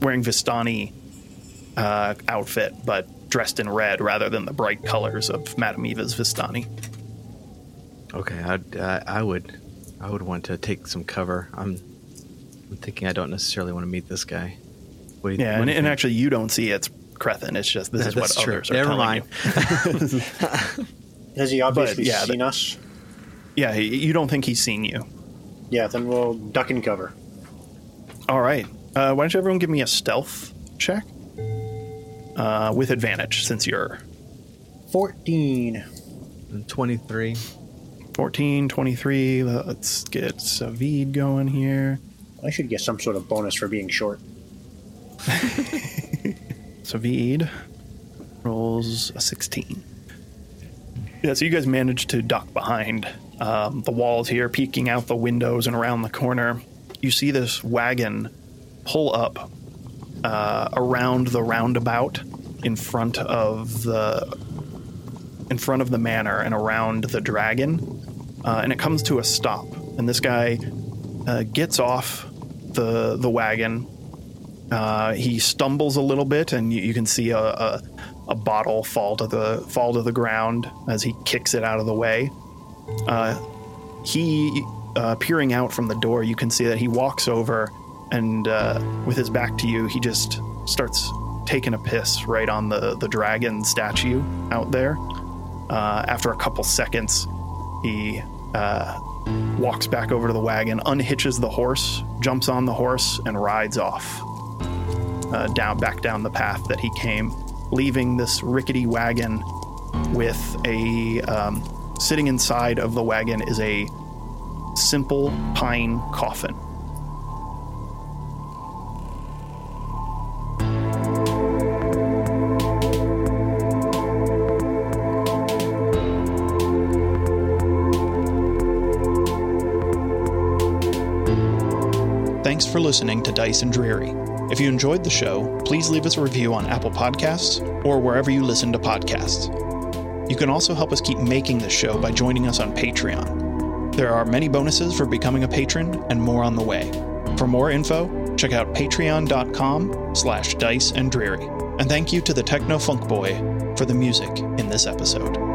wearing Vistani uh, outfit, but dressed in red rather than the bright colors of Madame Eva's Vistani. Okay, I'd, I I would, I would want to take some cover. I'm, I'm thinking I don't necessarily want to meet this guy. What do you, Yeah, what and, do you and actually, you don't see it's Crethin. It's just this That- is what that's true. others are Never telling mind. you. Has he obviously yeah, seen us? Yeah, you don't think he's seen you. Yeah, then we'll duck and cover. All right. Uh, why don't you everyone give me a stealth check uh, with advantage since you're 14. 23. 14, 23. Let's get Savid going here. I should get some sort of bonus for being short. Savid rolls a 16. Yeah, so you guys managed to duck behind um, the walls here, peeking out the windows and around the corner. You see this wagon pull up uh, around the roundabout in front of the in front of the manor and around the dragon, uh, and it comes to a stop. And this guy uh, gets off the the wagon. Uh, he stumbles a little bit, and you, you can see a, a, a bottle fall to the fall to the ground as he kicks it out of the way. Uh, he uh, peering out from the door, you can see that he walks over and uh, with his back to you, he just starts taking a piss right on the the dragon statue out there. Uh, after a couple seconds, he uh, walks back over to the wagon, unhitches the horse, jumps on the horse, and rides off uh, down back down the path that he came, leaving this rickety wagon with a um, sitting inside of the wagon is a simple pine coffin. Thanks for listening to Dice and Dreary. If you enjoyed the show, please leave us a review on Apple Podcasts or wherever you listen to podcasts. You can also help us keep making this show by joining us on Patreon. There are many bonuses for becoming a patron and more on the way. For more info, check out patreon.com slash dice and dreary. And thank you to the Techno Funk Boy for the music in this episode.